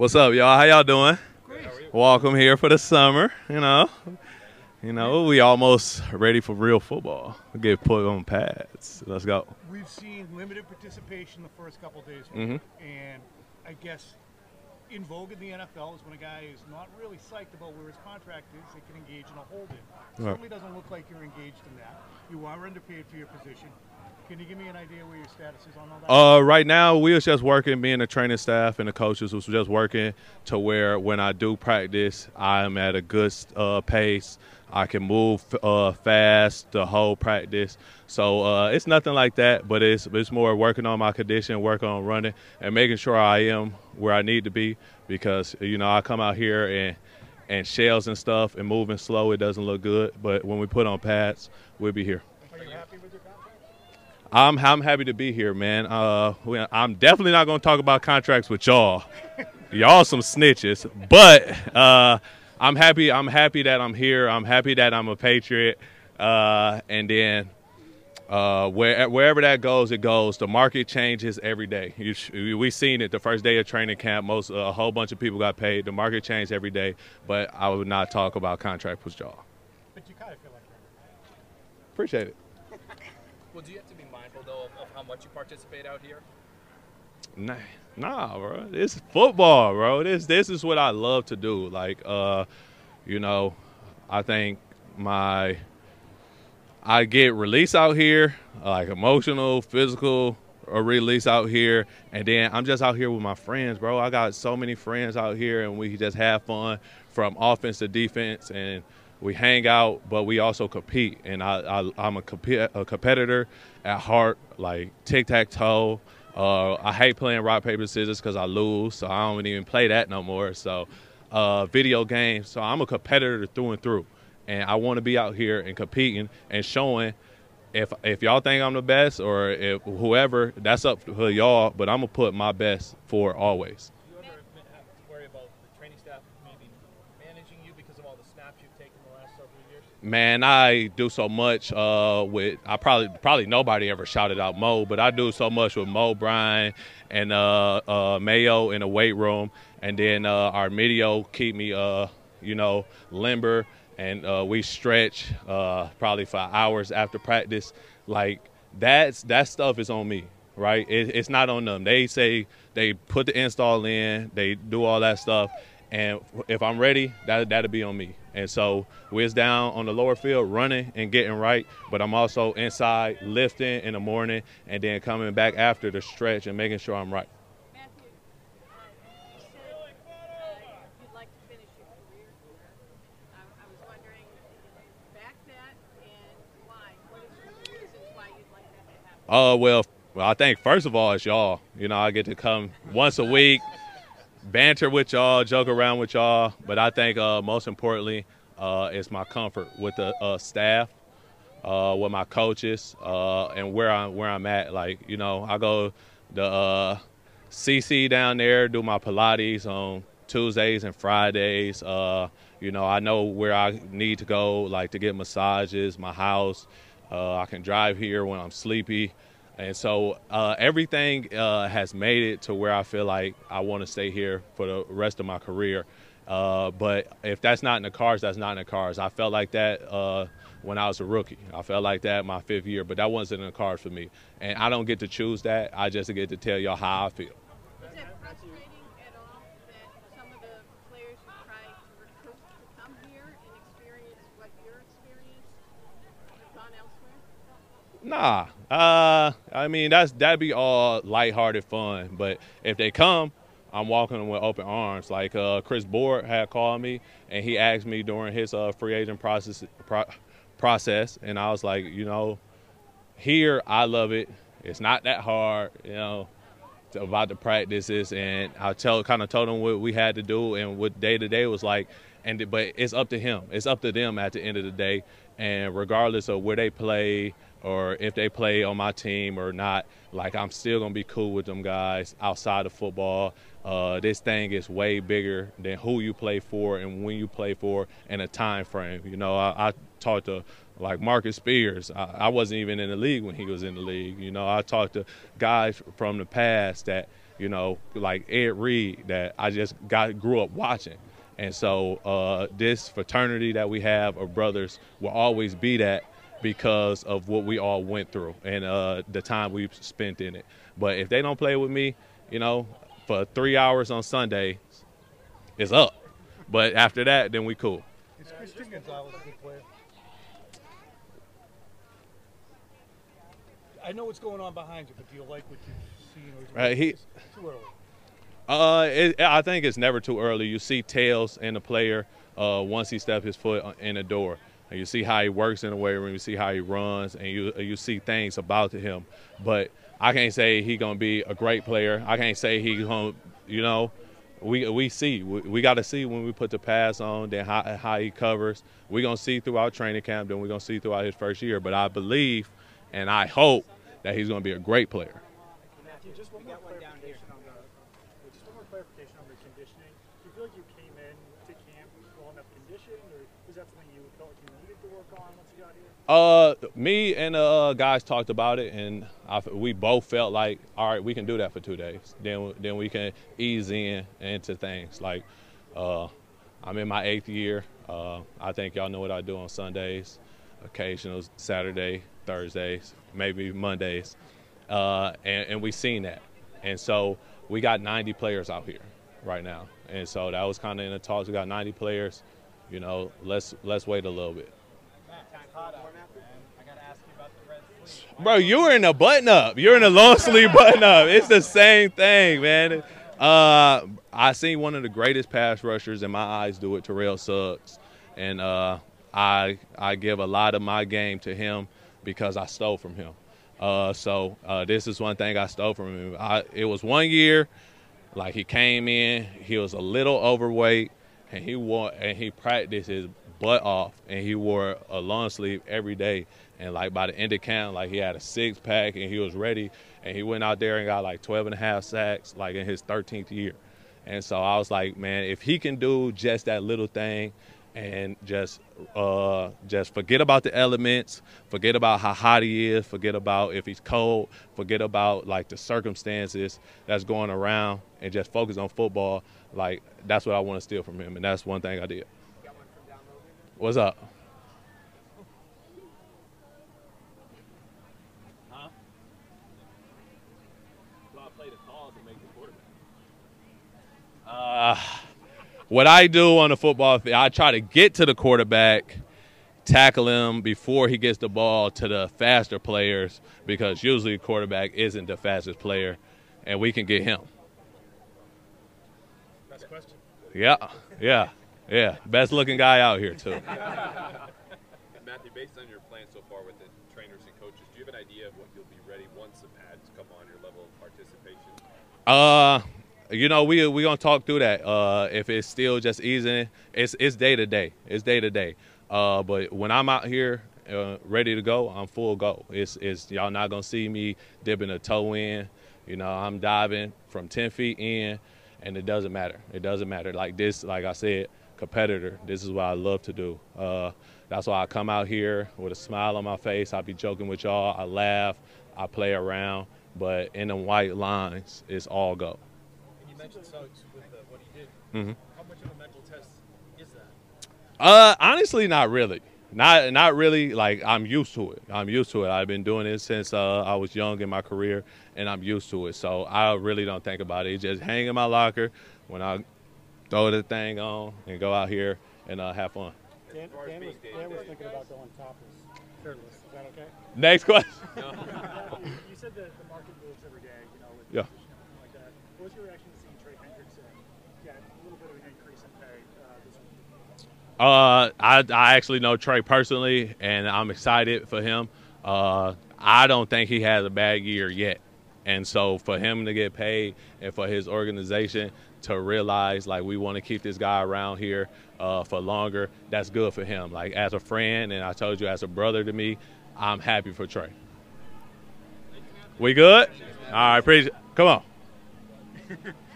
What's up, y'all? How y'all doing? Welcome here for the summer. You know, you know, we almost ready for real football. We get put on pads. Let's go. We've seen limited participation the first couple days, Mhm. and I guess in vogue in the NFL is when a guy is not really psyched about where his contract is, they can engage in a hold-in. Right. Certainly doesn't look like you're engaged in that. You are underpaid for your position. Can you give me an idea where your status is on all that? Uh, right now we was just working, being the training staff and the coaches was just working to where when I do practice, I'm at a good uh, pace. I can move uh, fast the whole practice. So uh, it's nothing like that, but it's it's more working on my condition, working on running, and making sure I am where I need to be. Because you know I come out here and and shells and stuff and moving slow, it doesn't look good. But when we put on pads, we'll be here. Are you happy with your contract? I'm I'm happy to be here, man. Uh, we, I'm definitely not going to talk about contracts with y'all. y'all some snitches, but uh, I'm happy. I'm happy that I'm here. I'm happy that I'm a Patriot. Uh, and then uh, where, wherever that goes, it goes. The market changes every day. You sh- we seen it the first day of training camp. Most a whole bunch of people got paid. The market changed every day. But I would not talk about contract with y'all. But you kind of feel like Appreciate it. Well, do you have to be mindful though of, of how much you participate out here? Nah, nah, bro. It's football, bro. This this is what I love to do. Like, uh, you know, I think my I get release out here, like emotional, physical, a release out here, and then I'm just out here with my friends, bro. I got so many friends out here, and we just have fun from offense to defense, and we hang out, but we also compete. And I, I I'm a, comp- a competitor at heart, like tic tac toe. Uh, I hate playing rock paper scissors because I lose, so I don't even play that no more. So, uh, video games. So I'm a competitor through and through, and I want to be out here and competing and showing. If if y'all think I'm the best or if whoever, that's up to y'all. But I'm gonna put my best for always. Do you ever have to worry about the training staff maybe managing you because of all the snaps you've taken the last several years? Man, I do so much uh, with. I probably probably nobody ever shouted out Mo, but I do so much with Mo Bryan and uh, uh, Mayo in the weight room, and then uh, our video keep me, uh, you know, limber, and uh, we stretch uh, probably for hours after practice. Like that's that stuff is on me, right? It, it's not on them. They say they put the install in, they do all that stuff, and if I'm ready, that that'll be on me. And so we're down on the lower field running and getting right, but I'm also inside lifting in the morning and then coming back after the stretch and making sure I'm right. Happen? Uh, well, well, I think first of all, it's y'all. You know, I get to come once a week, banter with y'all, joke around with y'all. But I think uh, most importantly, uh, it's my comfort with the uh, staff, uh, with my coaches, uh, and where I'm where I'm at. Like, you know, I go the uh, CC down there, do my Pilates on Tuesdays and Fridays. You know, I know where I need to go, like to get massages, my house. I can drive here when I'm sleepy. And so uh, everything uh, has made it to where I feel like I want to stay here for the rest of my career. Uh, but if that's not in the cards, that's not in the cards. I felt like that uh, when I was a rookie. I felt like that my fifth year, but that wasn't in the cards for me. And I don't get to choose that. I just get to tell y'all how I feel. Is it frustrating at all that some of the players you tried to recruit to come here and experience what your experience have gone elsewhere? Nah, uh, I mean that's that'd be all lighthearted fun. But if they come, I'm walking them with open arms. Like uh, Chris Board had called me and he asked me during his uh, free agent process pro- process, and I was like, you know, here I love it. It's not that hard, you know, about the practices, and I tell kind of told him what we had to do and what day to day was like. And but it's up to him. It's up to them at the end of the day. And regardless of where they play or if they play on my team or not, like I'm still gonna be cool with them guys outside of football. Uh, this thing is way bigger than who you play for and when you play for and a time frame. You know, I, I talked to like Marcus Spears. I, I wasn't even in the league when he was in the league. You know, I talked to guys from the past that you know, like Ed Reed, that I just got grew up watching. And so uh, this fraternity that we have of brothers will always be that because of what we all went through and uh, the time we've spent in it. But if they don't play with me, you know, for three hours on Sunday, it's up. But after that, then we cool. Is Christian Gonzalez a good player? I know what's going on behind you, but do you like what you've seen? Or is Uh, he- too early. Uh, it, I think it's never too early. You see tails in the player uh, once he steps his foot in the door. And you see how he works in the weight room. You see how he runs, and you you see things about him. But I can't say he gonna be a great player. I can't say he gonna, you know, we we see we, we got to see when we put the pass on, then how how he covers. we're gonna see throughout training camp, then we're gonna see throughout his first year. But I believe, and I hope that he's gonna be a great player. Matthew, just one more clarification on the just one more clarification on the conditioning. Do you feel like you came in to camp well enough conditioned, or was that something you felt like you needed to work on once you got here? Uh, me and uh, guys talked about it, and I, we both felt like, all right, we can do that for two days. Then, then we can ease in into things. Like, uh, I'm in my eighth year. Uh, I think y'all know what I do on Sundays, occasional Saturday, Thursdays, maybe Mondays, uh, and, and we seen that. And so we got 90 players out here right now, and so that was kind of in the talks. We got 90 players. You know, let's let's wait a little bit. Bro, you were in a button up. You're in a long sleeve button up. It's the same thing, man. Uh, I seen one of the greatest pass rushers in my eyes do it, Terrell Suggs, and uh, I I give a lot of my game to him because I stole from him. Uh, so uh, this is one thing I stole from him. I, it was one year, like he came in, he was a little overweight, and he wore and he practiced his butt off, and he wore a long sleeve every day. And like by the end of camp, like he had a six pack, and he was ready, and he went out there and got like 12 and a half sacks, like in his 13th year. And so I was like, man, if he can do just that little thing, and just uh, just forget about the elements, forget about how hot he is, forget about if he's cold, forget about like the circumstances that's going around, and just focus on football. Like that's what I want to steal from him, and that's one thing I did. What's up? Huh? I play the calls and make the quarterback? Uh, what I do on the football field, I try to get to the quarterback, tackle him before he gets the ball to the faster players because usually the quarterback isn't the fastest player, and we can get him. Best question. Yeah, yeah, yeah. Best looking guy out here too. Matthew, based on your plan so far with the trainers and coaches, do you have an idea of what you'll be ready once the pads come on your level of participation? Uh, you know, we we gonna talk through that. Uh, if it's still just easing, it's it's day to day. It's day to day. Uh, but when I'm out here uh, ready to go, I'm full go. It's it's y'all not gonna see me dipping a toe in. You know, I'm diving from 10 feet in, and it doesn't matter. It doesn't matter. Like this, like I said, competitor. This is what I love to do. Uh, that's why I come out here with a smile on my face. I be joking with y'all. I laugh. I play around. But in the white lines, it's all go. And you mentioned Suggs with the, what he did. Mhm. How much of a mental test is that? Uh, honestly, not really. Not not really. Like I'm used to it. I'm used to it. I've been doing it since uh, I was young in my career, and I'm used to it. So I really don't think about it. It just hang in my locker when I throw the thing on and go out here and uh, have fun. Dan, Dan, was, being day to Dan was thinking about going topless, shirtless. Is that okay? Next question. Matthew, you said that the market moves every day, you know, with Yeah. position and everything like that. What was your reaction to seeing Trey Hendrickson get a little bit of an increase in pay uh, this week? Uh, I, I actually know Trey personally, and I'm excited for him. Uh, I don't think he has a bad year yet. And so for him to get paid and for his organization to realize like we want to keep this guy around here uh, for longer, that's good for him. Like as a friend, and I told you as a brother to me, I'm happy for Trey. We good? All right, appreciate. Come on.